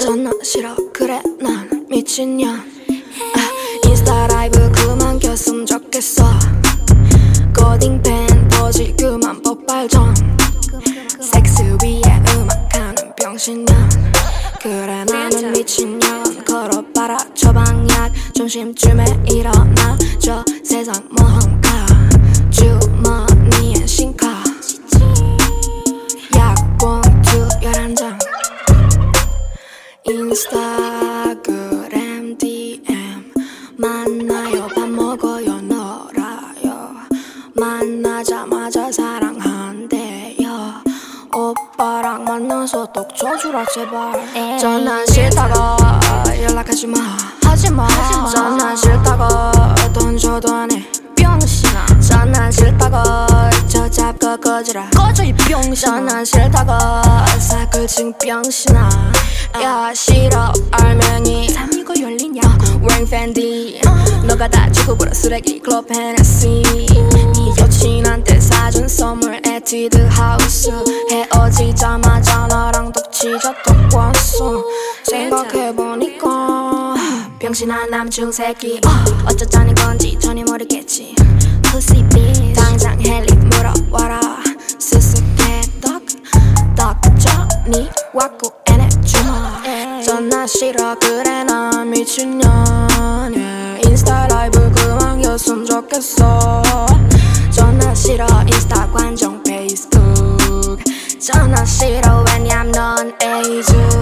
전화 싫어. 그래 난 미친년. 아, 인스타 라이브 그만 켰으면 좋겠어. 펜 포지 그만 폭발 좀 섹스 위에 음악하는 병신년. 그래 나는 미친년. 걸어봐라 저 방약. 점심쯤에 일어나. 저 세상 만나서 떡 줘주라 제발. 전화 싫다고 연락하지 마. 하지 마. 전화 싫다고 돈 줘도 안해. 병신아. 전화 싫다고 저 잡고 꺼지라. 꺼져 이 병신아. 전화 싫다고 사글증 병신아. 야 싫어 알맹이. 참 이거 열리냐고 wearing Fendi. 너가 다 주고 보라 쓰레기 클럽 헤네시 네 여친한테 사준 선물 에뛰드 하우스 독치졌던 왔어. 생각해보니까 병신한 남중 새끼. 어쩌자는 건지 전혀 모르겠지. Pussy bitch 당장 헬리 물어와라. 스스케 떡떡 전이 왔고 애네 주마 전화 싫어 그래 난 미친년. yeah. 인스타 라이브 그만 겼으면 좋겠어. 전화 싫어 인스타 관종 페이스북. 전화 싫어 왜냐면 넌 에이즈